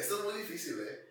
Esto es muy difícil, ¿eh?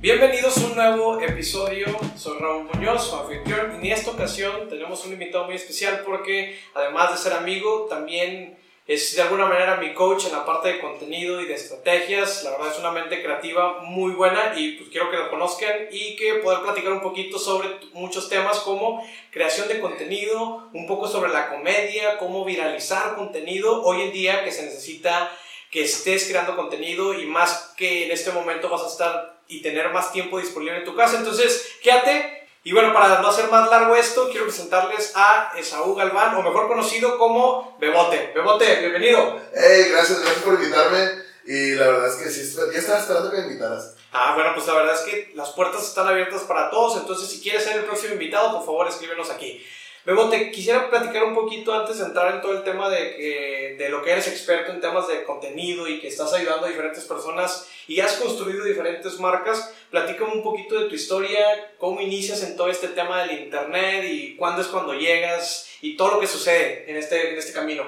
Bienvenidos a un nuevo episodio. Soy Raúl Muñoz, su anfitrión. Y en esta ocasión tenemos un invitado muy especial porque, además de ser amigo, también es de alguna manera mi coach en la parte de contenido y de estrategias. La verdad es una mente creativa muy buena y pues quiero que lo conozcan y que poder platicar un poquito sobre muchos temas como creación de contenido, un poco sobre la comedia, cómo viralizar contenido hoy en día que se necesita que estés creando contenido y más que en este momento vas a estar y tener más tiempo disponible en tu casa. Entonces, quédate. Y bueno, para no hacer más largo esto, quiero presentarles a Esaú Galván, o mejor conocido como Bebote. Bebote, bienvenido. Hey, gracias, gracias por invitarme. Y la verdad es que sí, ya estaba esperando que me invitaras. Ah, bueno, pues la verdad es que las puertas están abiertas para todos, entonces si quieres ser el próximo invitado, por favor escríbenos aquí. Bebo, te quisiera platicar un poquito antes de entrar en todo el tema de, que, de lo que eres experto en temas de contenido y que estás ayudando a diferentes personas y has construido diferentes marcas. Platícame un poquito de tu historia, cómo inicias en todo este tema del internet y cuándo es cuando llegas y todo lo que sucede en este, en este camino.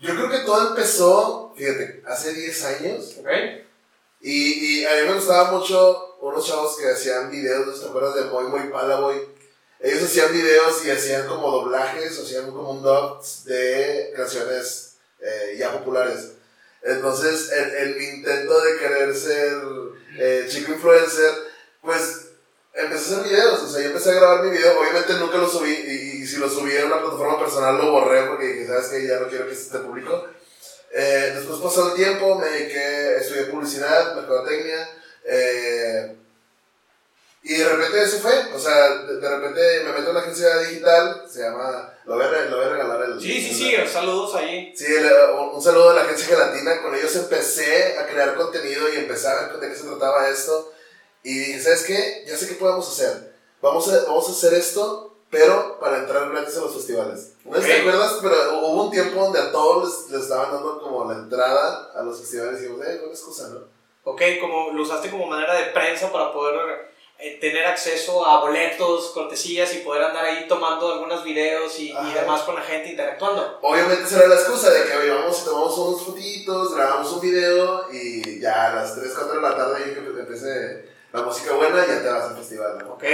Yo creo que todo empezó, fíjate, hace 10 años. ¿Ok? Y, y a mí me gustaba mucho unos chavos que hacían videos, ¿te acuerdas de Muy Muy Palaboy? Ellos hacían videos y hacían como doblajes, hacían como un dub de canciones eh, ya populares. Entonces, el, el, intento de querer ser eh, chico influencer, pues empecé a hacer videos. O sea, yo empecé a grabar mi video. Obviamente nunca lo subí. Y, si lo subí en una plataforma personal, lo borré porque dije, ¿sabes que Ya no quiero que esté público. Eh, después pasó el tiempo, me dediqué, estudié publicidad, mercadotecnia. Eh, y de repente eso fue, o sea, de, repente me meto en una agencia digital, se llama, lo voy a, lo voy a regalar el... Sí, sí, sí, saludos ahí. Sí, un, saludo de la agencia Gelatina, con ellos empecé a crear contenido y empecé a ver de qué se trataba esto. Y dije, ¿sabes qué? Ya sé qué podemos hacer. Vamos a, vamos a hacer esto, pero para entrar gratis a los festivales. ¿No te acuerdas? Pero hubo un tiempo donde a todos les, les, estaban dando como la entrada a los festivales y dijimos, eh, buena excusa, ¿no? Ok, como lo usaste como manera de prensa para poder eh, tener acceso a boletos, cortesías y poder andar ahí tomando algunos videos y, y, demás con la gente interactuando. Obviamente esa era la excusa de que hoy vamos y tomamos unos fotitos, grabamos un video y ya a las 3, 4 de la tarde yo que empiece la música buena y ya te vas al festival. ¿no? Ok,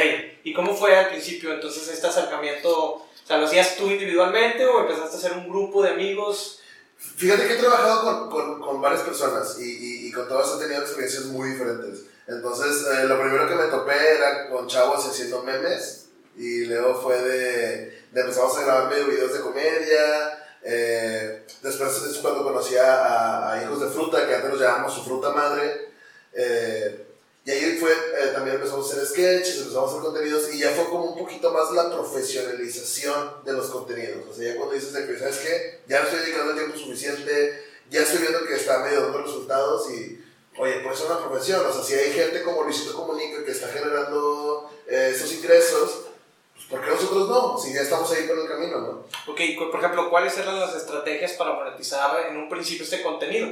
¿y cómo fue al principio entonces este acercamiento? O sea, ¿lo hacías tú individualmente o empezaste a hacer un grupo de amigos? Fíjate que he trabajado con, con, con varias personas y, y, y con todas he tenido experiencias muy diferentes. Entonces, eh, lo primero que me topé era con chavos haciendo memes. Y luego fue de, de empezamos a grabar medio videos de comedia. Eh, después es cuando conocí a, a, Hijos de Fruta, que antes nos llamábamos su fruta madre. Eh, y ahí fue, también empezamos a hacer sketches, empezamos a hacer contenidos. Y ya fue como un poquito más la profesionalización de los contenidos. O sea, ya cuando dices de que, ¿sabes qué? Ya no estoy dedicando tiempo suficiente. Ya estoy viendo que está medio dando resultados y oye, pues es una profesión, o sea, si hay gente como Luisito Comunica que está generando eh, esos ingresos, pues ¿por qué nosotros no? Si ya estamos ahí por el camino, ¿no? Ok, por ejemplo, ¿cuáles eran las estrategias para monetizar en un principio este contenido?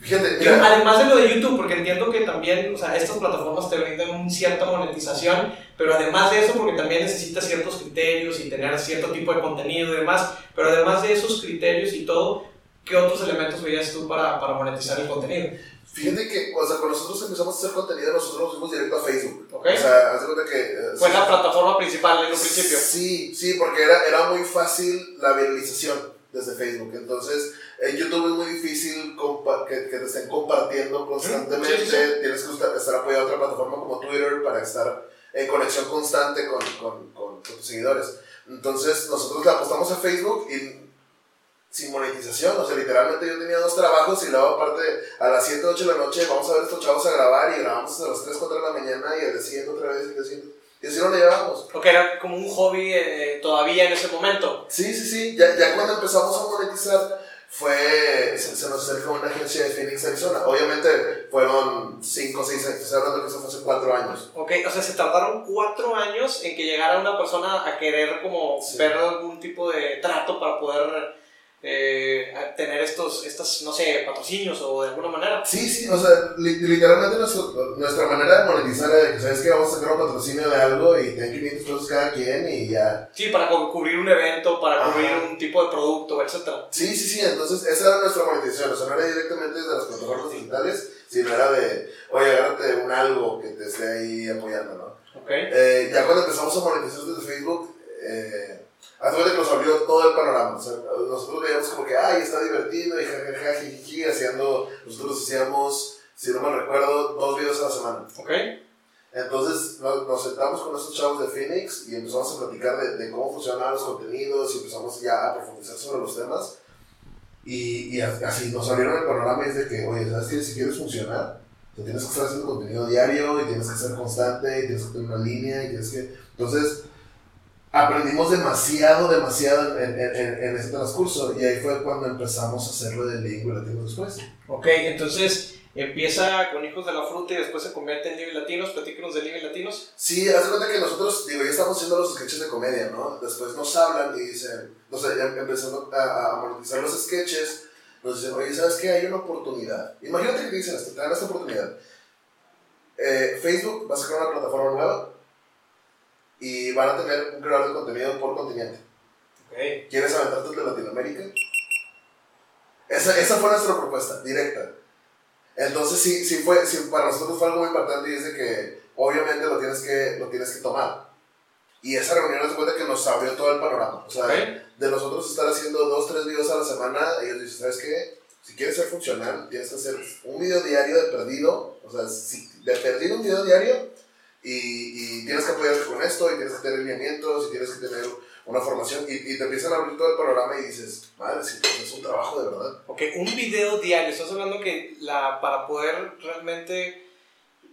Fíjate, mira, Además de lo de YouTube, porque entiendo que también, o sea, estas plataformas te brindan una cierta monetización, pero además de eso, porque también necesitas ciertos criterios y tener cierto tipo de contenido y demás, pero además de esos criterios y todo, ¿qué otros elementos veías tú para, para monetizar el contenido? Fíjate que, o sea, cuando nosotros empezamos a hacer contenido, nosotros nos fuimos directo a Facebook. O sea, hace cuenta que. Eh, Fue la plataforma principal en un principio. Sí, sí, porque era, era muy fácil la viralización desde Facebook. Entonces, en YouTube es muy difícil que, que, te estén compartiendo constantemente. Tienes que estar apoyado a otra plataforma como Twitter para estar en conexión constante con, con, con tus seguidores. Entonces, nosotros le apostamos a Facebook y sin monetización. O sea, literalmente yo tenía dos trabajos y luego aparte a las 7, 8 de la noche vamos a ver estos chavos a grabar y grabamos hasta las 3, 4 de la mañana y al siguiente otra vez y al Y así no lo llevamos. Ok, era como un hobby eh, todavía en ese momento. Sí, sí, sí. Ya, ya cuando empezamos a monetizar fue, se, nos acercó una agencia de Phoenix, Arizona. Obviamente fueron 5 o 6 años, estoy hablando que eso fue hace 4 años. Ok, o sea, se tardaron 4 años en que llegara una persona a querer como ver algún tipo de trato para poder eh, tener estos, estos, no sé, patrocinios o de alguna manera. Sí, sí, o sea, literalmente nuestra manera de monetizar es que, ¿sabes que Vamos a sacar un patrocinio de algo y tienen 500 pesos cada quien y ya. Sí, para cubrir un evento, para cubrir un tipo de producto, etc. Sí, sí, sí, entonces esa era nuestra monetización, o sea, no era directamente desde las plataformas digitales, sino era de, oye, agárrate un algo que te esté ahí apoyando, ¿no? Ok. Eh, ya cuando empezamos a monetizar desde Facebook, eh, Hace que nos abrió todo el panorama. O sea, nosotros veíamos como que, ay, está divertido y jajaja, jiji, haciendo, nosotros hacíamos, si no me recuerdo, dos videos a la semana. Ok. Entonces nos, sentamos con estos chavos de Phoenix y empezamos a platicar de, de, cómo funcionaban los contenidos y empezamos ya a profundizar sobre los temas. Y, y así nos abrieron el panorama y es de que, oye, ¿sabes qué? Si quieres funcionar, te tienes que estar haciendo contenido diario y tienes que ser constante y tienes que tener una línea y tienes que... Entonces, aprendimos demasiado, demasiado en, en, en, ese transcurso y ahí fue cuando empezamos a hacerlo de lingua latino después. Ok, entonces empieza con Hijos de la Fruta y después se convierte en Live Latinos. Platícanos de Live Latinos. Sí, haz de cuenta que nosotros, digo, ya estamos haciendo los sketches de comedia, ¿no? Después nos hablan y dicen, o sea, ya empezando a, a monetizar los sketches, nos dicen, oye, ¿sabes qué? Hay una oportunidad. Imagínate que te dicen esto, te dan esta oportunidad. Eh, Facebook va a sacar una plataforma nueva y van a tener un creador de contenido por continente. Okay. ¿Quieres aventarte de Latinoamérica? Esa, esa fue nuestra propuesta, directa. Entonces sí, sí fue, sí, para nosotros fue algo muy importante y es de que obviamente lo tienes que, lo tienes que tomar. Y esa reunión nos cuenta que nos abrió todo el panorama. O sea, de nosotros estar haciendo dos, tres videos a la semana, ellos dicen, ¿sabes qué? Si quieres ser funcional, tienes que hacer un video diario de perdido. O sea, si de perdido un video diario, y, y, tienes que apoyarte con esto, y tienes que tener lineamientos, y tienes que tener una formación, y, y te empiezan a abrir todo el panorama y dices, madre, sí, pues es un trabajo de verdad. Ok, un video diario, estás hablando que la, para poder realmente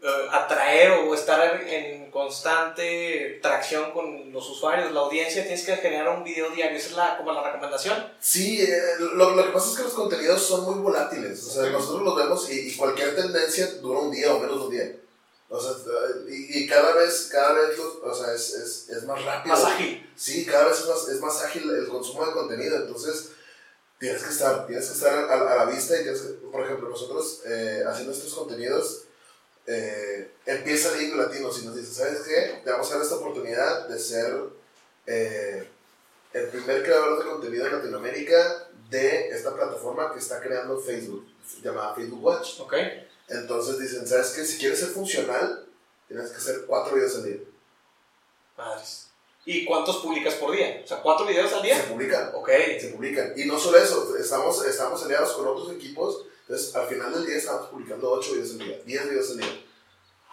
uh, atraer o estar en constante tracción con los usuarios, la audiencia, tienes que generar un video diario, ¿esa es la, como la recomendación? Sí, eh, lo, lo, que pasa es que los contenidos son muy volátiles, o sea, nosotros los vemos y, y cualquier tendencia dura un día o menos de un día. O sea, y, y, cada vez, cada vez o sea, es, es, es, más rápido. Más ágil. Sí, cada vez es más, es más ágil el consumo de contenido. Entonces, tienes que estar, tienes que estar a, a la vista y tienes que, por ejemplo, nosotros eh, haciendo estos contenidos, eh, empieza Liga Latinos y nos dice, ¿sabes qué? Te vamos a dar esta oportunidad de ser eh, el primer creador de contenido en Latinoamérica de esta plataforma que está creando Facebook, llamada Facebook Watch. Ok. Entonces dicen, ¿sabes qué? Si quieres ser funcional, tienes que hacer cuatro videos al día. Madres. ¿Y cuántos publicas por día? O sea, ¿cuatro videos al día? Se publican. Ok. Se publican. Y no solo eso, estamos, estamos aliados con otros equipos. Entonces, al final del día estamos publicando ocho videos al día, diez videos al día.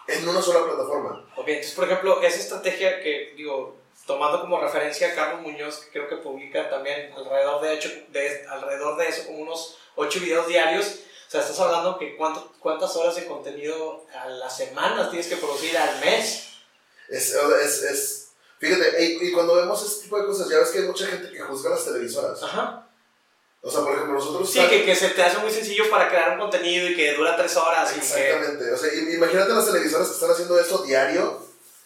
En una sola plataforma. Ok, entonces, por ejemplo, esa estrategia que, digo, tomando como referencia a Carlos Muñoz, que creo que publica también alrededor de, hecho, de, alrededor de eso, como unos ocho videos diarios sea, estás hablando que cuánto, cuántas horas de contenido a las semanas tienes que producir al mes. Es, es, es fíjate, y, y, cuando vemos este tipo de cosas, ya ves que hay mucha gente que juzga las televisoras. Ajá. O sea, por ejemplo, nosotros... Sí, que, que, se te hace muy sencillo para crear un contenido y que dura tres horas. Exactamente. Y que... O sea, imagínate las televisoras que están haciendo eso diario,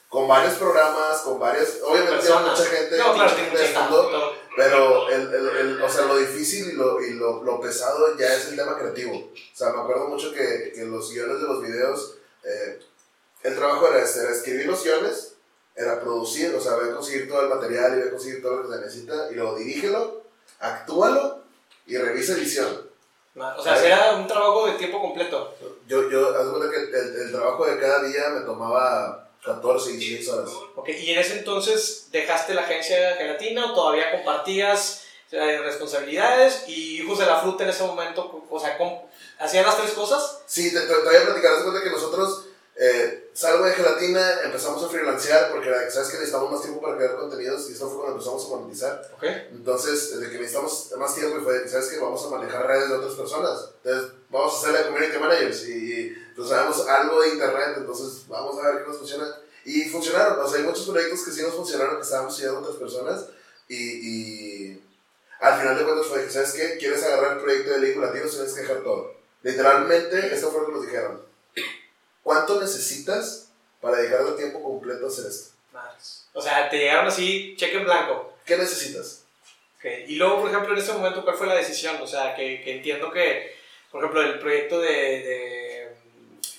con varios programas, con varias... Obviamente hay mucha gente... No, mucha gente mundo, pero el, el, el, o sea, lo difícil y, lo, y lo, lo, pesado ya es el tema creativo. O sea, me acuerdo mucho que, que los guiones de los videos, eh, el trabajo era, era escribir los guiones, era producir, o sea, a conseguir todo el material y a conseguir todo lo que se necesita, y luego dirígelo, actúalo y revisa edición. O sea, era un trabajo de tiempo completo. Yo, yo, haz cuenta que el, el trabajo de cada día me tomaba 14 y 16 horas. Ok, ¿y en ese entonces dejaste la agencia gelatina o todavía compartías eh, responsabilidades y hijos de la fruta en ese momento? O sea, ¿hacían las tres cosas? Sí, te, te, voy a platicar. Cuenta que nosotros eh, salgo de gelatina, empezamos a freelancear porque sabes que necesitamos más tiempo para crear contenidos y esto fue cuando empezamos a monetizar. Okay. Entonces, desde que necesitamos más tiempo y fue, sabes que vamos a manejar redes de otras personas. Entonces, vamos a hacer la community managers y, pues sabemos algo de internet, entonces vamos a ver qué nos funciona. Y funcionaron, o sea, hay muchos proyectos que sí nos funcionaron, que estábamos siguiendo a otras personas y, y al final de cuentas fue, ¿sabes qué? ¿Quieres agarrar el proyecto de Liga Latino? Tienes que dejar todo. Literalmente, esto fue lo que nos dijeron ¿Cuánto necesitas para dejar de tiempo completo hacer esto? Madres. O sea, te llegaron así, cheque en blanco. ¿Qué necesitas? Ok. Okay. Y luego, por ejemplo, en ese momento, ¿cuál fue la decisión? O sea, que, que entiendo que, por ejemplo, el proyecto de, de,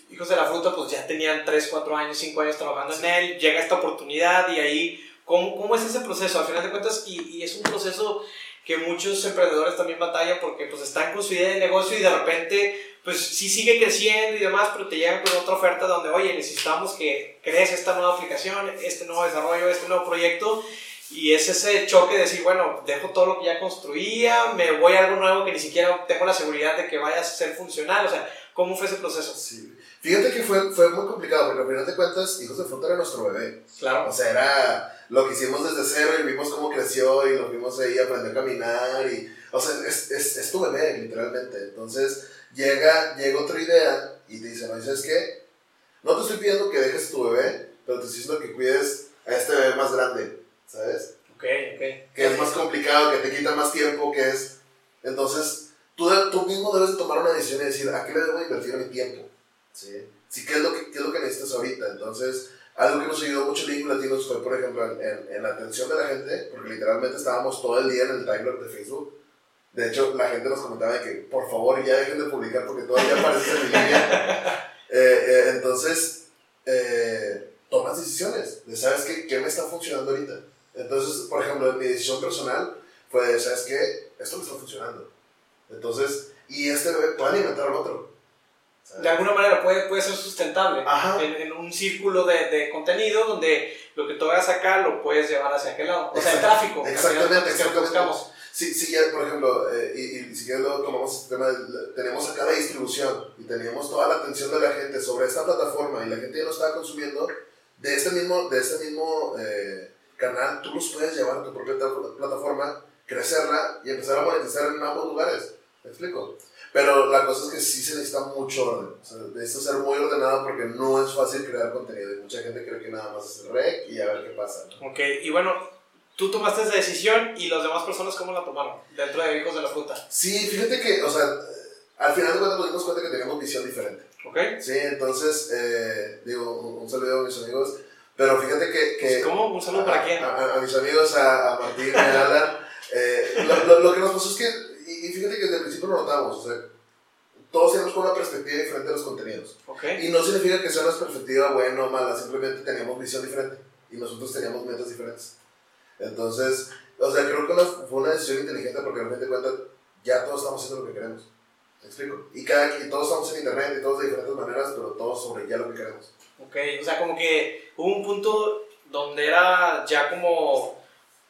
Hijos de la Fruta, pues ya tenían 3, 4 años, 5 años trabajando en él, llega esta oportunidad y ahí, ¿cómo, cómo es ese proceso? Al final de cuentas, y, y es un proceso que muchos emprendedores también batallan porque pues están con su idea de negocio y de repente pues sí sigue creciendo y demás, pero te llegan con otra oferta donde, oye, necesitamos que crees esta nueva aplicación, este nuevo desarrollo, este nuevo proyecto y es ese choque de decir, bueno, dejo todo lo que ya construía, me voy a algo nuevo que ni siquiera tengo la seguridad de que vaya a ser funcional. O sea, ¿cómo fue ese proceso? Sí. Fíjate que fue, fue muy complicado, porque al final de cuentas, Hijos de Fruta era nuestro bebé. Claro. O sea, era lo que hicimos desde cero y vimos cómo creció y lo vimos ahí aprender a caminar. Y, o sea, es, es, es tu bebé, literalmente. Entonces, llega, llega otra idea y te dice, no, ¿sabes qué? No te estoy pidiendo que dejes tu bebé, pero te estoy diciendo que cuides a este bebé más grande. ¿sabes? Ok, ok. Que es más complicado, que te quita más tiempo, que es... Entonces, tú, tú mismo debes de tomar una decisión y decir, ¿a qué le debo invertir mi tiempo? ¿Sí? ¿Sí? ¿Qué, es lo que, ¿Qué es lo que necesitas ahorita? Entonces, algo que nos ayudó mucho Link Latinos fue, por ejemplo, en, en, la atención de la gente, porque literalmente estábamos todo el día en el timeline de Facebook. De hecho, la gente nos comentaba que, por favor, ya dejen de publicar porque todavía aparece en mi línea. Eh, eh, entonces, eh, tomas decisiones de, ¿sabes qué? ¿Qué me está funcionando ahorita? Entonces, por ejemplo, mi decisión personal fue, ¿sabes qué? Esto me está funcionando. Entonces, y este puede alimentar al otro. De alguna manera puede, puede ser sustentable en, en, un círculo de, de, contenido donde lo que tú hagas acá lo puedes llevar hacia aquel lado. O sea, el tráfico. Exactamente, exactamente. Sí, sí, ya, por ejemplo, eh, y, y, si quieres luego tomamos este tema, de, tenemos acá la distribución y teníamos toda la atención de la gente sobre esta plataforma y la gente ya lo estaba consumiendo, de este mismo, de este mismo eh, canal, tú los puedes llevar a tu propia plataforma, crecerla y empezar a monetizar en ambos lugares. ¿Me explico? Pero la cosa es que sí se necesita mucho orden. O sea, necesita ser muy ordenado porque no es fácil crear contenido. Y mucha gente cree que nada más es el rec y a ver qué pasa. ¿no? Ok, y bueno, tú tomaste esa decisión y las demás personas cómo la tomaron dentro de Hijos de la Fruta. Sí, fíjate que, o sea, al final de cuentas nos dimos cuenta que teníamos visión diferente. Ok. Sí, entonces, eh, digo, un, un saludo a mis amigos. Pero fíjate que... que ¿Cómo? ¿Un saludo para quién? A, a, mis amigos, a, a Martín a Alan. Eh, lo, lo, lo, que nos pasó es que, y, y, fíjate que desde el principio lo notamos, o sea, todos tenemos con una perspectiva diferente de los contenidos. Okay. Y no significa que sea una perspectiva buena o mala, simplemente teníamos visión diferente y nosotros teníamos metas diferentes. Entonces, o sea, creo que una, fue una decisión inteligente porque al fin de cuentas ya todos estamos haciendo lo que queremos. ¿Me explico? Y, cada, y todos estamos en internet y todos de diferentes maneras, pero todos sobre ya lo que queremos. Ok, o sea, como que hubo un punto donde era ya como,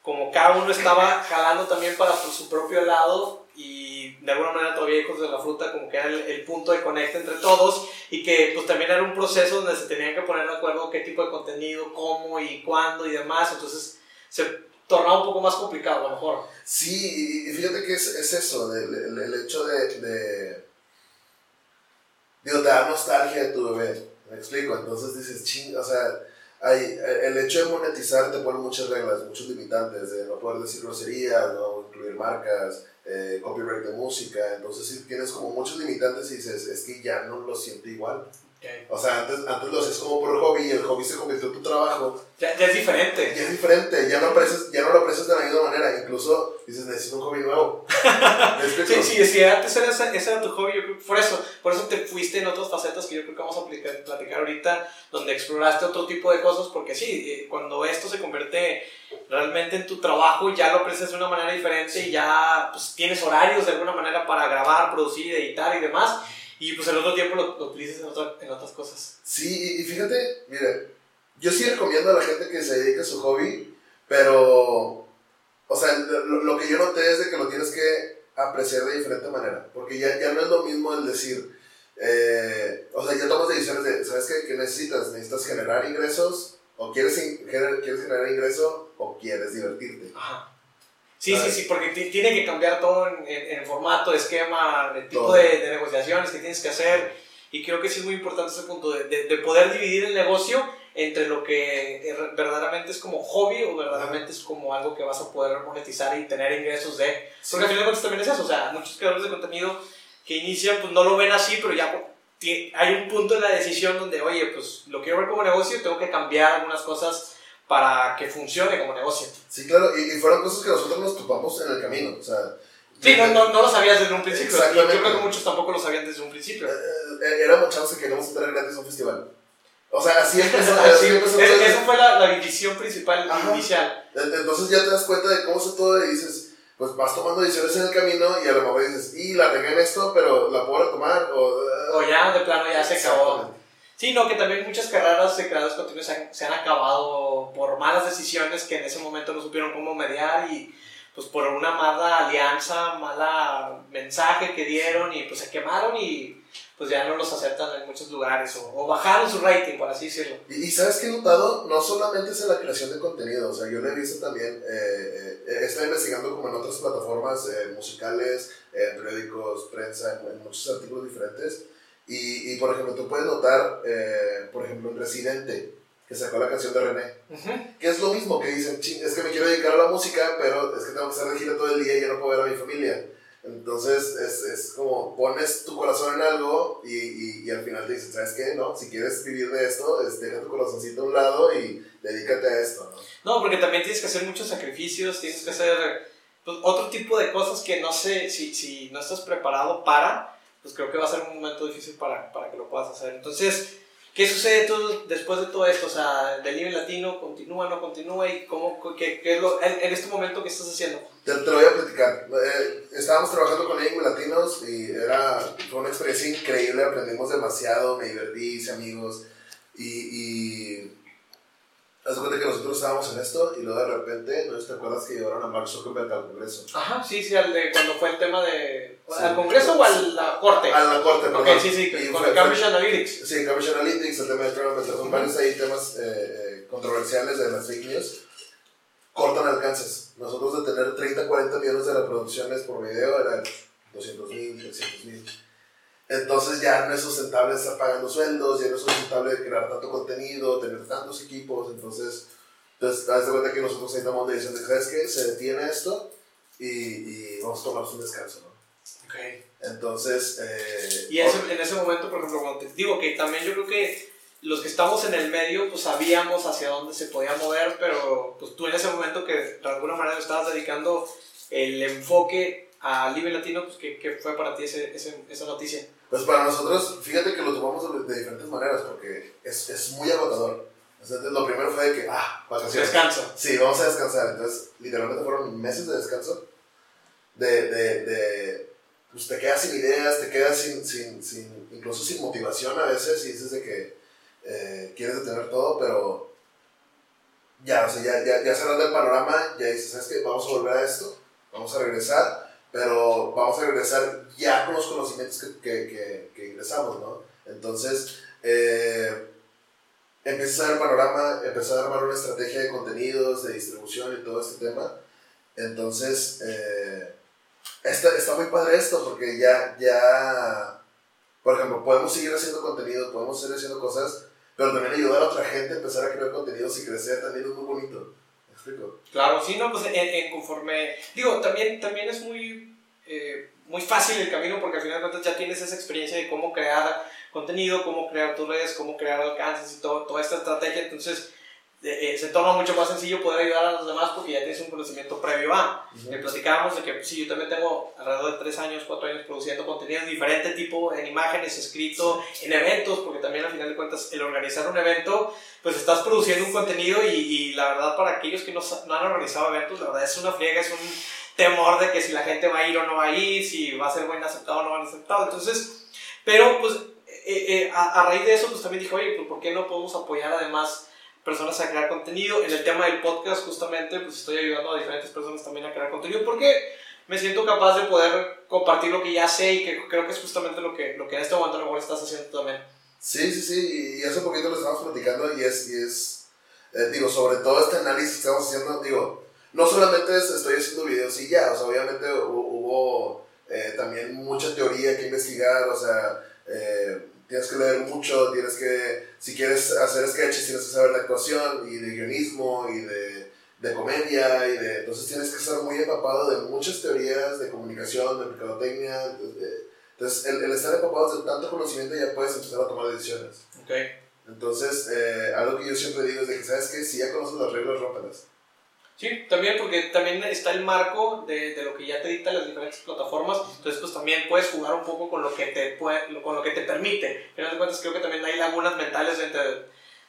como cada uno estaba jalando también para su propio lado y de alguna manera todavía hijos de la fruta como que era el, punto de conecte entre todos y que pues también era un proceso donde se tenían que poner de acuerdo qué tipo de contenido, cómo y cuándo y demás, entonces se tornaba un poco más complicado a lo mejor. Sí, y fíjate que es, es eso, el, el, el hecho de, de, digo, te da nostalgia de tu bebé, me explico, entonces dices, ching, o sea, hay, el hecho de monetizar te pone muchas reglas, muchos limitantes, de no poder decir groserías, no incluir marcas, eh, copyright de música, entonces sí tienes como muchos limitantes y dices, es que ya no lo siento igual. Okay. O sea, antes, antes lo hacías como por hobby y el hobby se convirtió en tu trabajo. Ya, ya es diferente. Ya es diferente, ya no, aprecias, ya no lo aprecias de la misma manera, incluso dices, necesito un hobby nuevo. sí, sí, sí, antes era ese, era tu hobby, yo creo, por eso, por eso te fuiste en otras facetas que yo creo que vamos a aplicar, platicar ahorita, donde exploraste otro tipo de cosas, porque sí, eh, cuando esto se convierte realmente en tu trabajo, ya lo aprecias de una manera diferente y ya pues, tienes horarios de alguna manera para grabar, producir, editar y demás y pues el otro tiempo lo, lo utilizas en, otra, en, otras cosas. Sí, y fíjate, mire, yo sí recomiendo a la gente que se dedique a su hobby, pero, o sea, lo, lo, que yo noté es de que lo tienes que apreciar de diferente manera, porque ya, ya no es lo mismo el decir, eh, o sea, ya tomas decisiones de, ¿sabes qué? ¿Qué necesitas? ¿Necesitas generar ingresos? ¿O quieres, in, gener, quieres generar ingreso? ¿O quieres divertirte? Ajá. Sí, sí, sí, porque tiene que cambiar todo en, en, en formato, esquema, el tipo de, de, negociaciones que tienes que hacer. Y creo que sí es muy importante ese punto de, de, de, poder dividir el negocio entre lo que verdaderamente es como hobby o verdaderamente es como algo que vas a poder monetizar y tener ingresos de. Porque al final de cuentas también es eso, o sea, muchos creadores de contenido que inician pues no lo ven así, pero ya hay un punto en la decisión donde, oye, pues lo quiero ver como negocio, tengo que cambiar algunas cosas para que funcione como negocio. Sí, claro, y, y fueron cosas que nosotros nos topamos en el camino, o sea... Sí, no, no, no lo sabías desde un principio. Y yo creo que muchos tampoco lo sabían desde un principio. eh, eh, éramos chavos que queríamos entrar gratis a un festival. O sea, así empezó. Así sí, empezó es- esa fue la, la visión principal Ajá. inicial. Entonces ya te das cuenta de cómo se todo y dices, pues vas tomando decisiones en el camino y a lo mejor dices, y la regué en esto, pero la puedo retomar. O, O ya de plano ya se acabó. Sí, no, que también muchas carreras de creadores de contenido se han, se han acabado por malas decisiones que en ese momento no supieron cómo mediar y pues por una mala alianza, mala mensaje que dieron y pues se quemaron y pues ya no los aceptan en muchos lugares o, o bajaron su rating, por así decirlo. Y, y sabes que he notado, no solamente es en la creación de contenido, o sea, yo lo he visto también, eh, eh, investigando como en otras plataformas eh, musicales, en periódicos, prensa, en, en muchos artículos diferentes. Y, y, por ejemplo, tú puedes notar, eh, por ejemplo, en Residente, que sacó la canción de René, que es lo mismo que dicen, "Ching, es que me quiero dedicar a la música, pero es que tengo que estar de gira todo el día y ya no puedo ver a mi familia. Entonces es, es como pones tu corazón en algo y, y, y al final te dicen, ¿sabes qué? No, si quieres vivir de esto, es, deja tu corazoncito a un lado y dedícate a esto, ¿no? No, porque también tienes que hacer muchos sacrificios, tienes que hacer pues, otro tipo de cosas que no sé, si, si no estás preparado para, pues creo que va a ser un momento difícil para, para que lo puedas hacer. Entonces, ¿qué sucede tú después de todo esto? O sea, ¿del nivel latino continúa, no continúa? ¿Y cómo, qué, qué es lo, en, en este momento qué estás haciendo? Te, te lo voy a platicar. Eh, estábamos trabajando con Lingua Latinos y era, fue una experiencia increíble, aprendimos demasiado, me divertí, hice amigos y... y haz cuenta que nosotros estábamos en esto y luego de repente, ¿no te acuerdas que llevaron a Mark Zuckerberg al Congreso? Ajá, sí, sí, al de cuando fue el tema de... Sí. ¿Al Congreso o a la Corte? A la corte, ok, perdón. sí, sí, Y con fue- Cambridge Analytics. Sí, Cambridge Analytics, el tema de Trump, son varios ahí temas eh, eh, controversiales de las fake news. Cortan alcances. Nosotros de tener 30, 40 millones de reproducciones por video eran 200 mil, 300 mil. Entonces ya no es sustentable estar pagando sueldos, ya no es sustentable crear tanto contenido, tener tantos equipos. Entonces, entonces haz de cuenta que nosotros ahí tomamos la decisión de, ¿sabes qué? Se detiene esto y, y vamos a tomarnos un descanso, ¿no? Ok. Entonces, eh, Y ese- en ese momento, por ejemplo, cuando te digo que también yo creo que los que estamos en el medio, pues sabíamos hacia dónde se podía mover, pero pues tú en ese momento que de alguna manera estabas dedicando el enfoque a Libre Latino, pues ¿qué, qué fue para ti ese, ese- esa noticia? Pues para nosotros, fíjate que lo tomamos de, de diferentes maneras, porque es, es muy agotador. Sea, lo primero fue de que, ah, vacaciones. Descanso. Sí, vamos a descansar. Entonces, literalmente fueron meses de descanso. De, de, de pues te quedas sin ideas, te quedas sin, sin, sin incluso sin motivación a veces y dices de que eh, quieres detener todo, pero ya, o sea, ya, ya, ya cerrando el panorama, ya dices, ¿sabes qué? Vamos a volver a esto, vamos a regresar, pero vamos a regresar ya con los conocimientos que, que, que, que ingresamos, ¿no? Entonces, eh, empiezas a ver el panorama, empezar a armar una estrategia de contenidos, de distribución y todo este tema. Entonces, eh, está, está muy padre esto porque ya, ya, por ejemplo, podemos seguir haciendo contenido, podemos seguir haciendo cosas, pero también ayudar a otra gente a empezar a crear contenidos y crecer también es muy bonito. Claro, sí, no, pues en, en conforme... Digo, también, también es muy, eh, muy fácil el camino porque al final de cuentas ya tienes esa experiencia de cómo crear contenido, cómo crear tus redes, cómo crear alcances y todo, toda esta estrategia, entonces eh, eh, se torna mucho más sencillo poder ayudar a los demás porque ya tienes un conocimiento previo a. Le platicábamos de que sí, yo también tengo alrededor de 3 años, 4 años produciendo contenido de diferente tipo, en imágenes, escrito, en eventos, porque también al final de cuentas el organizar un evento, pues estás produciendo un contenido y, y la verdad para aquellos que no, no han organizado eventos, la verdad es una friega, es un temor de que si la gente va a ir o no va a ir, si va a ser buen aceptado o no va a ser aceptado. Entonces, pero pues eh, eh, a, a raíz de eso, pues también dije, oye, pues ¿por qué no podemos apoyar además personas a crear contenido? En el tema del podcast, justamente, pues estoy ayudando a diferentes personas también a crear contenido porque me siento capaz de poder compartir lo que ya sé y que creo que es justamente lo que, lo que en este momento a lo mejor estás haciendo también. Sí, sí, sí, y hace poquito lo estábamos platicando y es, y es eh, digo, sobre todo este análisis que estamos haciendo, digo, no solamente es- estoy haciendo videos y ya, o sea, obviamente hu- hubo eh, también mucha teoría que investigar, o sea, eh, tienes que leer mucho, tienes que, si quieres hacer sketches, tienes que saber de actuación y de guionismo y de, de comedia y de, entonces tienes que estar muy empapado de muchas teorías de comunicación, de mercadotecnia, de- entonces el, el estar empapados de tanto conocimiento ya puedes empezar a tomar decisiones. Ok. Entonces, eh, algo que yo siempre digo es de que, ¿sabes qué? Si ya conoces las reglas, rómpelas. Sí, también porque también está el marco de, de, lo que ya te dictan las diferentes plataformas, entonces pues también puedes jugar un poco con lo que te, puede, con lo que te permite. Pero de cuentas creo que también hay lagunas mentales dentro,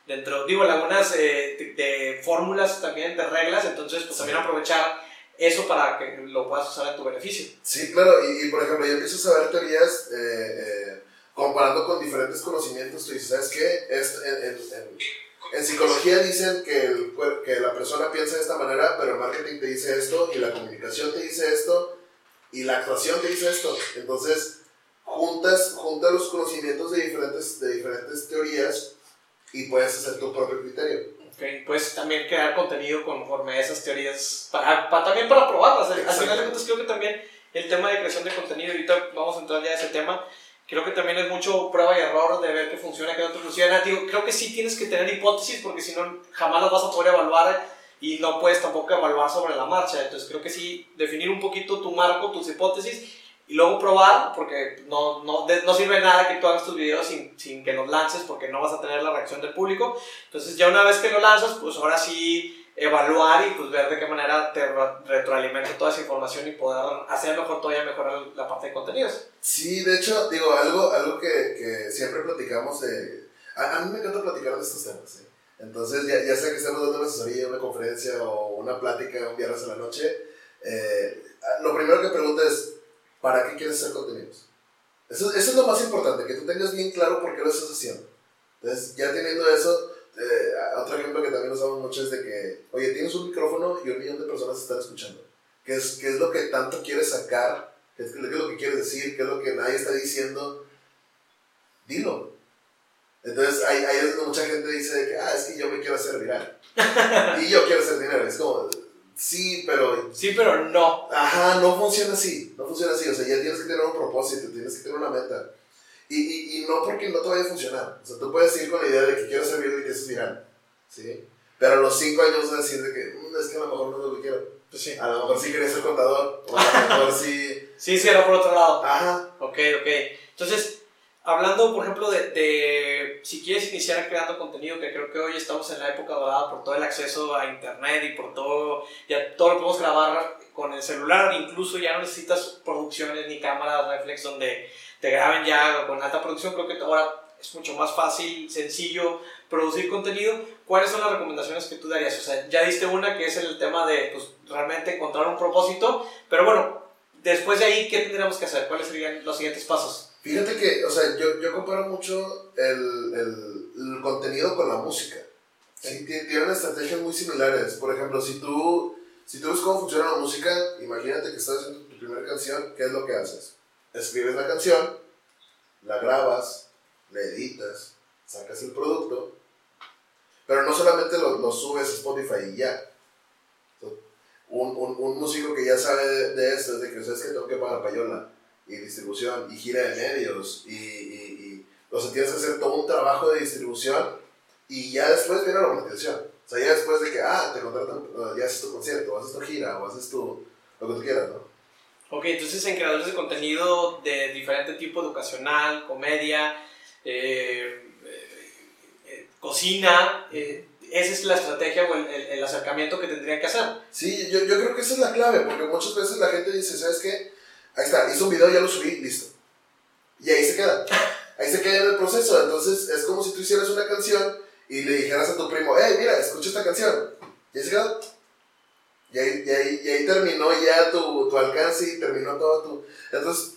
dentro digo, lagunas eh, de, de, fórmulas también, de reglas, entonces pues también aprovechar eso para que lo puedas usar en tu beneficio. Sí, claro, y, y por ejemplo, yo empiezo a saber teorías eh, eh, comparando con diferentes conocimientos, tú dices, ¿sabes qué? Es, en, en, en en psicología dicen que, el, que la persona piensa de esta manera, pero el marketing te dice esto, y la comunicación te dice esto, y la actuación te dice esto. Entonces, juntas, juntas los conocimientos de diferentes, de diferentes teorías y puedes hacer tu propio criterio. Okay. Puedes también crear contenido conforme a esas teorías, para, para también para probarlas. Al final de cuentas, creo que también el tema de creación de contenido, ahorita vamos a entrar ya a ese tema, creo que también es mucho prueba y error de ver qué funciona, qué no funciona. Digo, creo que sí tienes que tener hipótesis porque si no, jamás las vas a poder evaluar y no puedes tampoco evaluar sobre la marcha. Entonces, creo que sí, definir un poquito tu marco, tus hipótesis y luego probar, porque no, no, no sirve nada que tú hagas tus videos sin, sin que los lances porque no vas a tener la reacción del público. Entonces, ya una vez que lo lanzas, pues ahora sí evaluar y pues ver de qué manera te retroalimenta toda esa información y poder hacer mejor todavía mejorar la parte de contenidos. Sí, de hecho, digo, algo, algo que, que siempre platicamos de... A, a, mí me encanta platicar de estos temas, ¿sí? Entonces, ya, ya sea que estemos dando una asesoría, una conferencia o una plática un viernes a la noche, eh, lo primero que pregunto es, ¿para qué quieres hacer contenidos? Eso, eso es lo más importante, que tú tengas bien claro por qué lo estás haciendo. Entonces, ya teniendo eso, eh, otro ejemplo que también usamos mucho es de que, oye, tienes un micrófono y un millón de personas están escuchando. ¿Qué es, qué es lo que tanto quieres sacar? ¿Qué es, ¿Qué es lo que quieres decir? ¿Qué es lo que nadie está diciendo? Dilo. Entonces ahí, ahí es donde mucha gente dice de que, ah, es que yo me quiero hacer viral. y yo quiero hacer dinero. Es como, sí, pero... Sí, pero no. Ajá, no funciona así. No funciona así. O sea, ya tienes que tener un propósito, tienes que tener una meta. Y, y, y, no porque no te vaya a funcionar. O sea, tú puedes ir con la idea de que quiero ser viral y que eso es viral. ¿Sí? Pero a los 5 años vas a decir de que mmm, es que a lo mejor no es lo que quiero. Pues sí. A lo mejor sí quería ser contador. O a lo mejor sí. sí, sí, era por otro lado. Ajá. Ok, ok. Entonces, hablando, por ejemplo, de, de si quieres iniciar creando contenido, que creo que hoy estamos en la época dorada por todo el acceso a internet y por todo, ya todo lo podemos grabar con el celular, incluso ya no necesitas producciones ni cámaras reflex donde te graben ya con alta producción, creo que ahora es mucho más fácil, sencillo producir contenido. ¿Cuáles son las recomendaciones que tú darías? O sea, ya diste una que es el tema de pues, realmente encontrar un propósito, pero bueno, después de ahí, ¿qué tendríamos que hacer? ¿Cuáles serían los siguientes pasos? Fíjate que, o sea, yo, yo comparo mucho el, el, el contenido con la música. Sí, tienen estrategias muy similares. Por ejemplo, si tú, si tú ves cómo funciona la música, imagínate que estás haciendo tu primera canción, ¿qué es lo que haces? Escribes la canción, la grabas, la editas, sacas el producto, pero no solamente lo, lo subes a Spotify y ya. Un, un, un, músico que ya sabe de, de esto es de que, ¿sabes que Tengo que payola y distribución y gira de medios y, y, y, o hacer todo un trabajo de distribución y ya después viene la monetización. O sea, ya después de que, ah, te contratan, ya haces tu concierto, o haces tu gira, o haces tu, lo que tú quieras, ¿no? Ok, entonces en creadores de contenido de diferente tipo, educacional, comedia, eh, eh, cocina, eh, esa es la estrategia o el, el, acercamiento que tendrían que hacer. Sí, yo, yo creo que esa es la clave, porque muchas veces la gente dice, ¿sabes qué? Ahí está, hice un video, ya lo subí, listo. Y ahí se queda. Ahí se queda en el proceso. Entonces es como si tú hicieras una canción y le dijeras a tu primo, hey, mira, escucha esta canción. Y ahí se quedó. Y ahí, y ahí, y ahí terminó ya tu, tu, alcance y terminó todo tu... Entonces,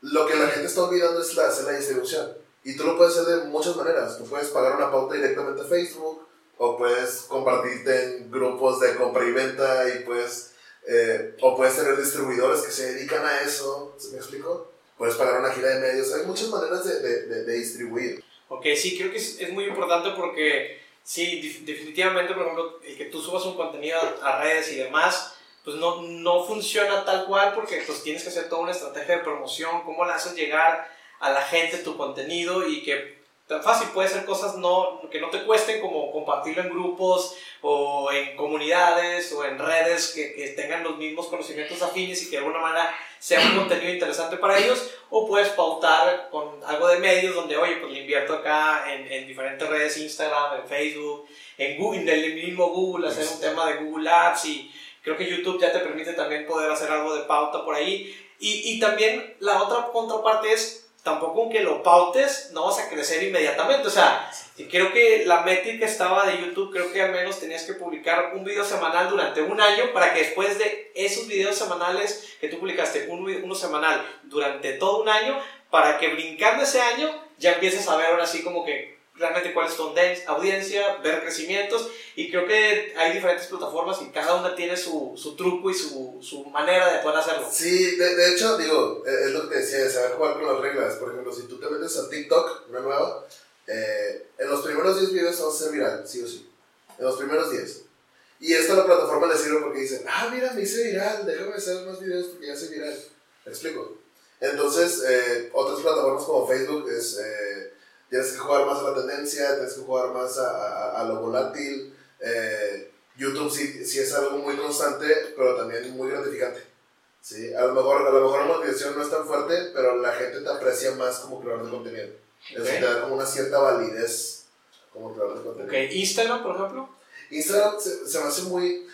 lo que la gente está olvidando es la, hacer la distribución. Y tú lo puedes hacer de muchas maneras. Tú puedes pagar una pauta directamente a Facebook, o puedes compartirte en grupos de compra y venta, y puedes... Eh, o puedes tener distribuidores que se dedican a eso. ¿Se me explico? Puedes pagar una gira de medios. Hay muchas maneras de, de, de, de distribuir. Ok, sí, creo que es, es muy importante porque sí, definitivamente, por ejemplo, el que tú subas un contenido a redes y demás, pues no, no funciona tal cual porque pues tienes que hacer toda una estrategia de promoción, cómo le haces llegar a la gente tu contenido y que tan fácil puede ser cosas no, que no te cuesten como compartirlo en grupos o en comunidades o en redes que, que, tengan los mismos conocimientos afines y que de alguna manera sea un contenido interesante para ellos, o puedes pautar con algo de medios donde, oye, pues le invierto acá en, en diferentes redes, Instagram, en Facebook, en, Google, en el mismo Google, hacer un tema de Google Ads y creo que YouTube ya te permite también poder hacer algo de pauta por ahí. Y, y también la otra contraparte es tampoco aunque lo pautes, no vas a crecer inmediatamente. O sea, creo que la métrica estaba de YouTube, creo que al menos tenías que publicar un video semanal durante un año para que después de esos videos semanales que tú publicaste, uno, semanal durante todo un año, para que brincando ese año ya empieces a ver ahora sí como que realmente cuál es tu audiencia, ver crecimientos y creo que hay diferentes plataformas y cada una tiene su, su truco y su, su, manera de poder hacerlo. Sí, de, de, hecho, digo, eh, es lo que te decía, de saber jugar con las reglas. Por ejemplo, si tú te metes a TikTok, una nueva, eh, en los primeros 10 videos vas a ser viral, sí o sí. En los primeros 10. Y esta la plataforma le sirve porque dicen, ah, mira, me hice viral, déjame hacer más videos porque ya soy viral. ¿Me explico? Entonces, eh, otras plataformas como Facebook es tienes que jugar más a la tendencia, tienes que jugar más a, a, lo volátil. Eh, YouTube sí, sí, es algo muy constante, pero también muy gratificante. ¿sí? A, lo mejor, a lo mejor la motivación no es tan fuerte, pero la gente te aprecia más como creador de contenido. Eso te da como una cierta validez como creador de contenido. Okay. ¿Instagram, por ejemplo? Instagram se, se me hace muy...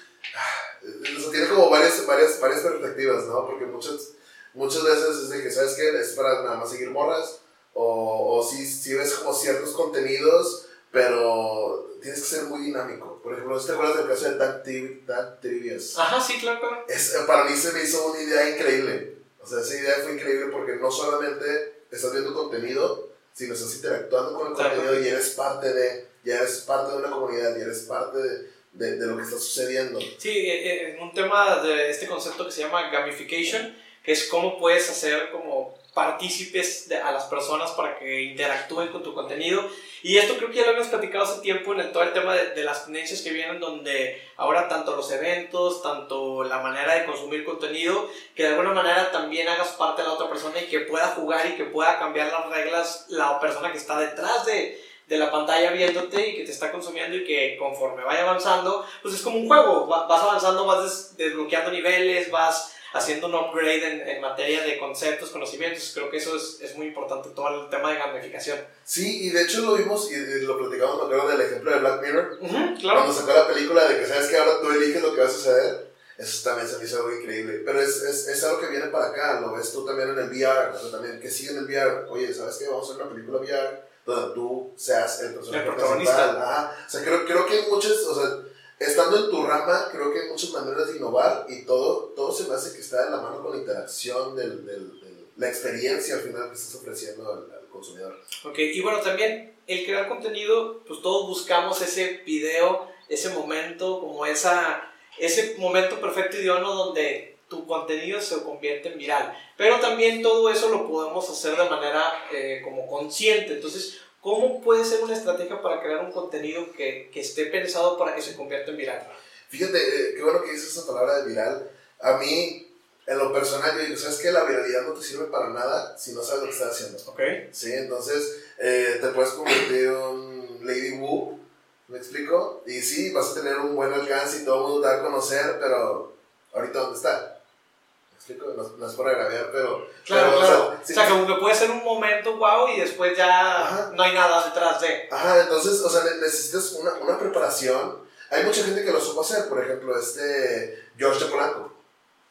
O tiene como varias, varias, varias perspectivas, ¿no? Porque muchas, muchas veces es de que, ¿sabes qué? Es para nada más seguir morras o, o si, si ves como ciertos contenidos, pero tienes que ser muy dinámico. Por ejemplo, ¿te acuerdas del caso de Dan, Trivias? Ajá, sí, claro, Es, para mí se me hizo una idea increíble. O sea, esa idea fue increíble porque no solamente estás viendo contenido, sino estás interactuando con el contenido y eres parte de, ya eres parte de una comunidad y eres parte de, de, de lo que está sucediendo. Sí, eh, eh, en un tema de este concepto que se llama gamification, que es cómo puedes hacer como partícipes a las personas para que interactúen con tu contenido. Y esto creo que ya lo hemos platicado hace tiempo en el, todo el tema de, de, las tendencias que vienen, donde ahora tanto los eventos, tanto la manera de consumir contenido, que de alguna manera también hagas parte de la otra persona y que pueda jugar y que pueda cambiar las reglas la persona que está detrás de, de la pantalla viéndote y que te está consumiendo y que conforme vaya avanzando, pues es como un juego, vas avanzando, vas desbloqueando niveles, vas haciendo un upgrade en, en, materia de conceptos, conocimientos. Creo que eso es, es, muy importante, todo el tema de gamificación. Sí, y de hecho lo vimos y, lo platicamos, me acuerdo del ejemplo de Black Mirror. claro. Cuando sacó la película de que sabes que ahora tú eliges lo que va a suceder. Eso también se me hizo algo increíble. Pero es, es, es, algo que viene para acá. Lo ves tú también en el VR. O también que sigue en el VR. Oye, ¿sabes qué? Vamos a hacer una película VR donde tú seas el el protagonista. Ajá. O sea, creo, creo que hay muchas. O sea, estando en tu rama, creo que hay muchas maneras de innovar y todo, todo se me hace que está de la mano con la interacción, del, del, la experiencia al final que estás ofreciendo al, consumidor. Ok, y bueno, también el crear contenido, pues todos buscamos ese video, ese momento, como esa, ese momento perfecto y idóneo donde tu contenido se convierte en viral. Pero también todo eso lo podemos hacer de manera eh, como consciente. Entonces, ¿Cómo puede ser una estrategia para crear un contenido que, que esté pensado para que se convierta en viral? Fíjate, eh, qué bueno que dices esa palabra de viral. A mí, en lo personal, yo digo, ¿sabes que La viralidad no te sirve para nada si no sabes lo que estás haciendo. Ok. Sí, entonces eh, te puedes convertir en un Lady Wu, ¿me explico? Y sí, vas a tener un buen alcance y todo el mundo te va a conocer, pero ahorita ¿dónde está? No, es para agraviar, pero. Claro, claro. O sea, como que puede ser un momento wow y después ya no hay nada detrás de. Ajá, entonces, o sea, necesitas una, una preparación. Hay mucha gente que lo supo hacer, por ejemplo, este George de Polanco,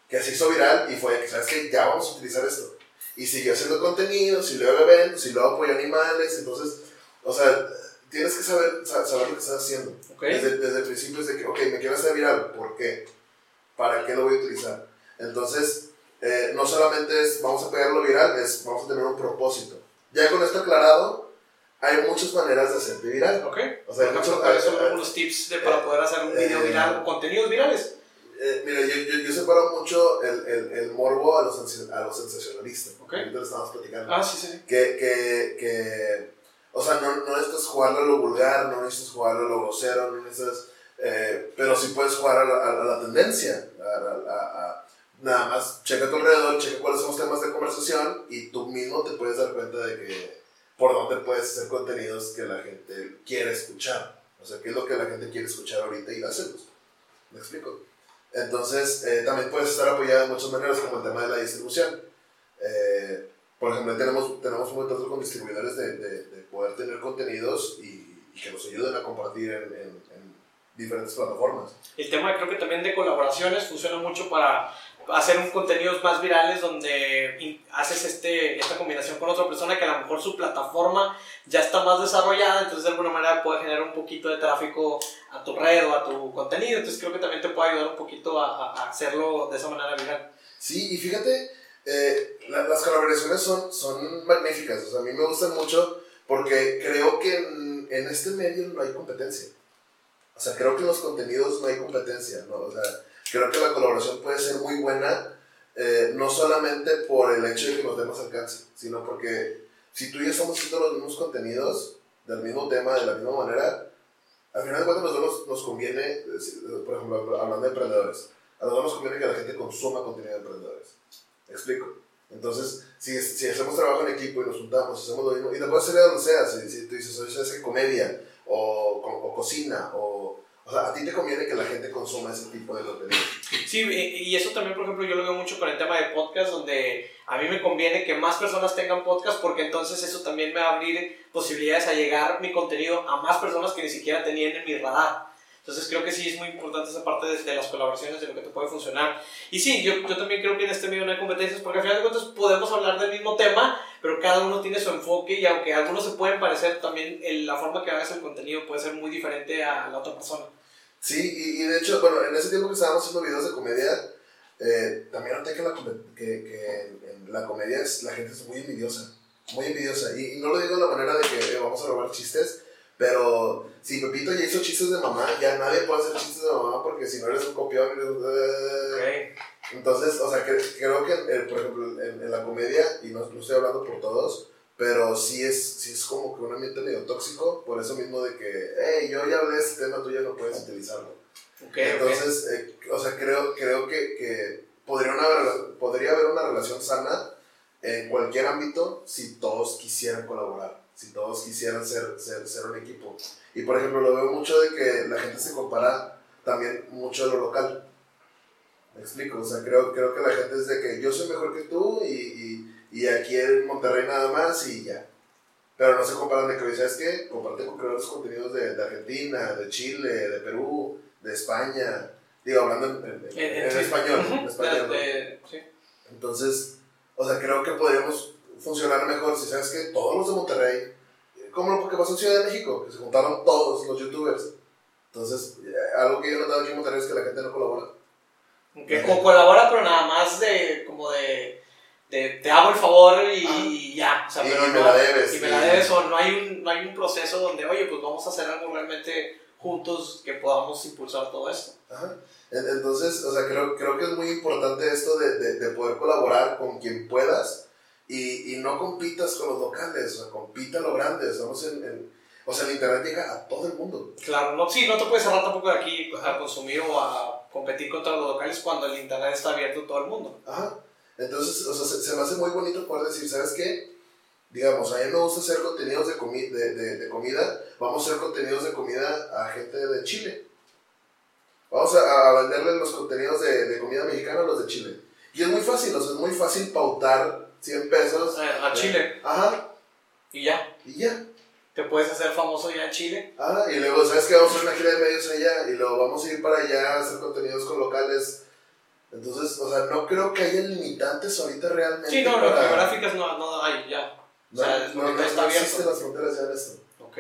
que se hizo viral y fue, ¿sabes qué? Ya vamos a utilizar esto. Y siguió haciendo contenido, y luego eventos, y luego apoyó animales, entonces, o sea, tienes que saber, saber lo que estás haciendo. Desde, desde el principio es de que, ok, me quiero hacer viral, ¿por qué? ¿Para qué lo voy a utilizar? Entonces, eh, no solamente es vamos a pegarlo viral, es vamos a tener un propósito. Ya con esto aclarado, hay muchas maneras de hacerte viral. Ok. O sea, hay muchos, ¿cuáles son algunos tips de, para eh, poder hacer un video eh, viral o contenidos virales? Eh, mira, yo, yo, yo, separo mucho el, el, el morbo a los, a los sensacionalistas. Ok. Ahorita lo estamos platicando. Ah, sí, sí. Que, que, que o sea, no, no necesitas jugarlo a lo vulgar, no necesitas jugarlo a lo grosero, no necesitas... Eh, pero sí puedes jugar a la, a la tendencia, a, a, nada más checa tu alrededor, checa cuáles son los temas de conversación y tú mismo te puedes dar cuenta de que por dónde puedes hacer contenidos que la gente quiere escuchar. O sea, qué es lo que la gente quiere escuchar ahorita y dárselos. ¿Me explico? Entonces, eh, también puedes estar apoyado de muchas maneras, como el tema de la distribución. Eh, por ejemplo, tenemos, tenemos un contrato con distribuidores de, de, de, poder tener contenidos y, y, que nos ayuden a compartir en, en, en, diferentes plataformas. El tema creo que también de colaboraciones funciona mucho para hacer un contenidos más virales donde haces este, esta combinación con otra persona que a lo mejor su plataforma ya está más desarrollada, entonces de alguna manera puede generar un poquito de tráfico a tu red o a tu contenido, entonces creo que también te puede ayudar un poquito a, a hacerlo de esa manera viral. Sí, y fíjate, eh, la, las colaboraciones son, son magníficas, o sea, a mí me gustan mucho porque creo que en, en este medio no hay competencia. O sea, creo que en los contenidos no hay competencia, ¿no? O sea, creo que la colaboración puede ser muy buena, eh, no solamente por el hecho de que nos demos alcance, sino porque si tú y yo estamos haciendo los mismos contenidos, del mismo tema, de la misma manera, al final de cuentas nos, nos conviene, por ejemplo, hablando de emprendedores, a nosotros nos conviene que la gente consuma contenido de emprendedores. ¿Me explico? Entonces, si, si hacemos trabajo en equipo y nos juntamos, hacemos lo mismo, y te puedes hacer de donde sea, si, si tú dices, oye, ¿sabes comedia? O, o, o cocina, o o sea, a ti te conviene que la gente consuma ese tipo de contenido. Sí, y eso también, por ejemplo, yo lo veo mucho con el tema de podcast, donde a mí me conviene que más personas tengan podcast, porque entonces eso también me va a abrir posibilidades a llegar mi contenido a más personas que ni siquiera tenían en mi radar. Entonces creo que sí es muy importante esa parte de, de, las colaboraciones, de lo que te puede funcionar. Y sí, yo, yo también creo que en este medio no hay competencias, porque al final de cuentas podemos hablar del mismo tema, pero cada uno tiene su enfoque y aunque algunos se pueden parecer, también el, la forma que hagas el contenido puede ser muy diferente a la otra persona. Sí, y, y, de hecho, bueno, en ese tiempo que estábamos haciendo videos de comedia, eh, también noté que, la, que, que en, en, la comedia es, la gente es muy envidiosa, muy envidiosa. Y, y no lo digo de la manera de que eh, vamos a robar chistes, pero si Pepito ya hizo chistes de mamá, ya nadie puede hacer chistes de mamá porque si no eres un copión, eres... Okay. Entonces, o sea, que, creo que, eh, por ejemplo, en, en, la comedia, y no, no estoy hablando por todos, pero sí es, sí es como que un ambiente medio tóxico, por eso mismo de que, hey, yo ya hablé de este tema, tú ya no puedes utilizarlo. Okay, Entonces, okay. Eh, o sea, creo, creo que, que podría, una, podría haber una relación sana en cualquier ámbito si todos quisieran colaborar, si todos quisieran ser, ser, ser un equipo. Y por ejemplo, lo veo mucho de que la gente se compara también mucho de lo local. Me explico, o sea, creo, creo que la gente es de que yo soy mejor que tú y, y y aquí en Monterrey nada más y ya. Pero no se comparan de que, ¿sabes qué? Comparte con creadores contenidos de, de, Argentina, de Chile, de Perú, de España. Digo, hablando en, en, en, en español. Uh -huh. español de, de, sí. Entonces, o sea, creo que podríamos funcionar mejor si, ¿sabes qué? Todos los de Monterrey, como lo que pasó en Ciudad de México, que se juntaron todos los youtubers. Entonces, algo que yo he notado aquí en Monterrey es que la gente no colabora. Que co colabora, pero nada más de, como de te, te, hago el favor y, ah. y ya. O sea, y, pero y me no, la debes. Y me la debes, o no hay, un, no hay un proceso donde, oye, pues vamos a hacer algo realmente juntos que podamos impulsar todo esto. Ajá. Entonces, o sea, creo, creo que es muy importante esto de, de, de poder colaborar con quien puedas y, y, no compitas con los locales, o sea, compita lo grande. Estamos en, en, o sea, el internet llega a todo el mundo. Claro, no, sí, no te puedes cerrar tampoco de aquí a consumir o a competir contra los locales cuando el internet está abierto a todo el mundo. Ajá. Entonces, o sea, se, se, me hace muy bonito poder decir, ¿sabes qué? Digamos, a mí me gusta hacer contenidos de, comi de, de, de, comida, vamos a hacer contenidos de comida a gente de Chile. Vamos a, a venderles los contenidos de, de, comida mexicana a los de Chile. Y es muy fácil, o sea, es muy fácil pautar 100 pesos. A, a Chile. Ajá. Y ya. Y ya. Te puedes hacer famoso ya en Chile. Ah, y luego, ¿sabes qué? Vamos a hacer una gira de medios allá y luego vamos a ir para allá a hacer contenidos con locales entonces, o sea, no creo que haya limitantes ahorita realmente. Sí, no, para... geográficas no, no hay, ya. No, o sea, no, no, no, está no existen las fronteras ya en esto. Ok.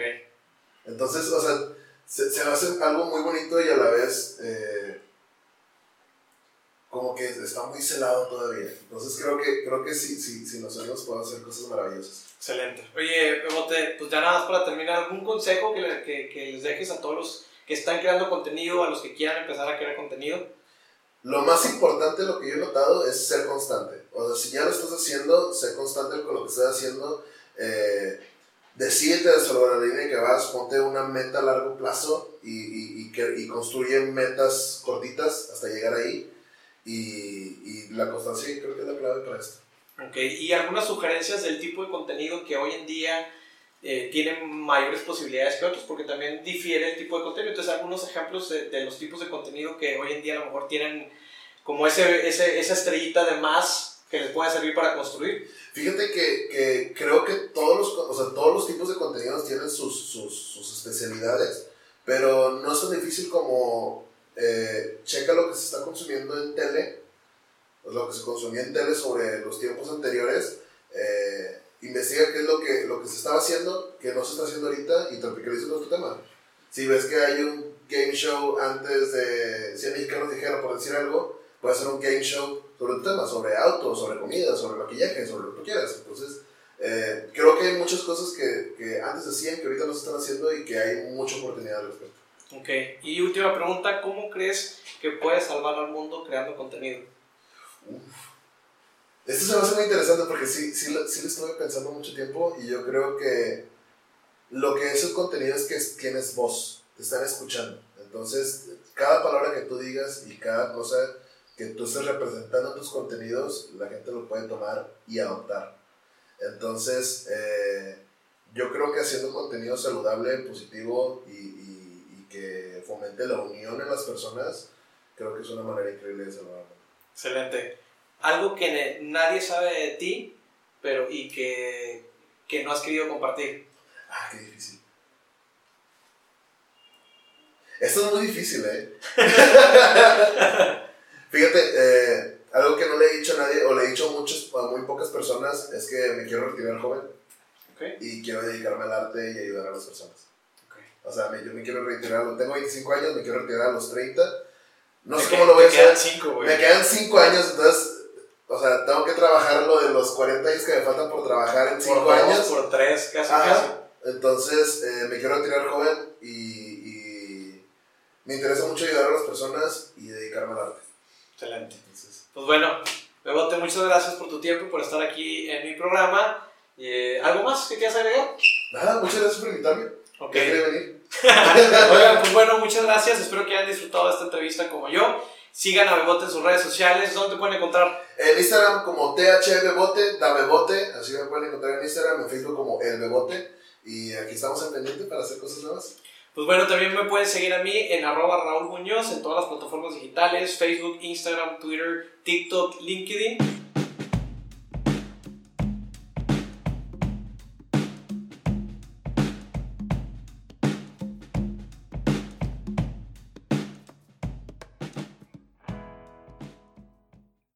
Entonces, o sea, se, se hace algo muy bonito y a la vez eh, como que está muy celado todavía. Entonces creo que, creo que sí, sí, sí nos unimos podemos hacer cosas maravillosas. Excelente. Oye, Bebote, pues ya nada más para terminar, ¿algún consejo que, le, que, que les dejes a todos los que están creando contenido, a los que quieran empezar a crear contenido? Lo más importante, lo que yo he notado, es ser constante. O sea, si ya lo estás haciendo, ser constante con lo que estás haciendo. Eh, decídete la línea que vas, ponte una meta a largo plazo y, y, y, que, y construye metas cortitas hasta llegar ahí. Y la constancia creo que es la clave para esto. Ok, ¿y algunas sugerencias del tipo de contenido que hoy en día eh, tienen mayores posibilidades que otros porque también difiere el tipo de contenido. Entonces, algunos ejemplos de, de los tipos de contenido que hoy en día a lo mejor tienen como ese, ese, esa estrellita de más que les puede servir para construir. Fíjate que, que creo que todos los, o sea, todos los tipos de contenidos tienen sus, sus, sus especialidades, pero no es tan difícil como eh, checa lo que se está consumiendo en tele, lo que se consumía en tele sobre los tiempos anteriores, eh, investiga qué es lo que, lo que se estaba haciendo, que no se está haciendo ahorita y tropicaliza nuestro tema. Si ves que hay un game show antes de 100 mexicanos dijeron, por decir algo, puede ser un game show sobre un tema, sobre autos, sobre comida, sobre maquillaje, sobre lo que tú quieras. Entonces, eh, creo que hay muchas cosas que, que antes hacían que ahorita no se están haciendo y que hay mucha oportunidad al respecto. Ok, y última pregunta, ¿cómo crees que puedes salvar al mundo creando contenido? Uf. Esto se me hace muy interesante porque sí, sí, sí lo estuve pensando mucho tiempo y yo creo que lo que es el contenido es que es- tienes voz, te están escuchando. Entonces, cada palabra que tú digas y cada cosa que tú estés representando en tus contenidos, la gente lo puede tomar y adoptar. Entonces, eh, yo creo que haciendo contenido saludable, positivo y, y- y que fomente la unión en las personas, creo que es una manera increíble de salvar. al mundo. Excelente. Algo que nadie sabe de ti, pero y que, que no has querido compartir. Ah, qué difícil. Esto es muy difícil, ¿eh? Fíjate, eh, algo que no le he dicho a nadie, o le he dicho a, muchos, a muy pocas personas, es que me quiero retirar joven Ok. y quiero dedicarme al arte y ayudar a las personas. O sea, me- yo me quiero retirar, tengo 25 años, me quiero retirar a los 30. No sé cómo lo voy a te quedan hacer. cinco, güey. Me quedan 5 años, entonces, o sea, tengo que trabajar lo de los 40 años que me faltan por trabajar en 5 por dos, años. por tres, casi, Ajá. casi. Entonces, eh, me quiero retirar joven y, y me interesa mucho ayudar a las personas y dedicarme al arte. Excelente. Entonces, Pues bueno, Bebote, muchas gracias por tu tiempo y por estar aquí en mi programa. Eh, ¿Algo más que quieras agregar? nada, muchas gracias por invitarme. Ok. Venir. Oigan, pues bueno, muchas gracias. Espero que hayan disfrutado de esta entrevista como yo. Sigan a Bebote en sus redes sociales. ¿Dónde te pueden encontrar? En Instagram como da Bebote, así me pueden encontrar en Instagram, en Facebook como El Bebote. Y aquí estamos al pendiente para hacer cosas nuevas. Pues bueno, también me pueden seguir a mí en arroba Raúl Muñoz en todas las plataformas digitales, Facebook, Instagram, Twitter, TikTok, LinkedIn.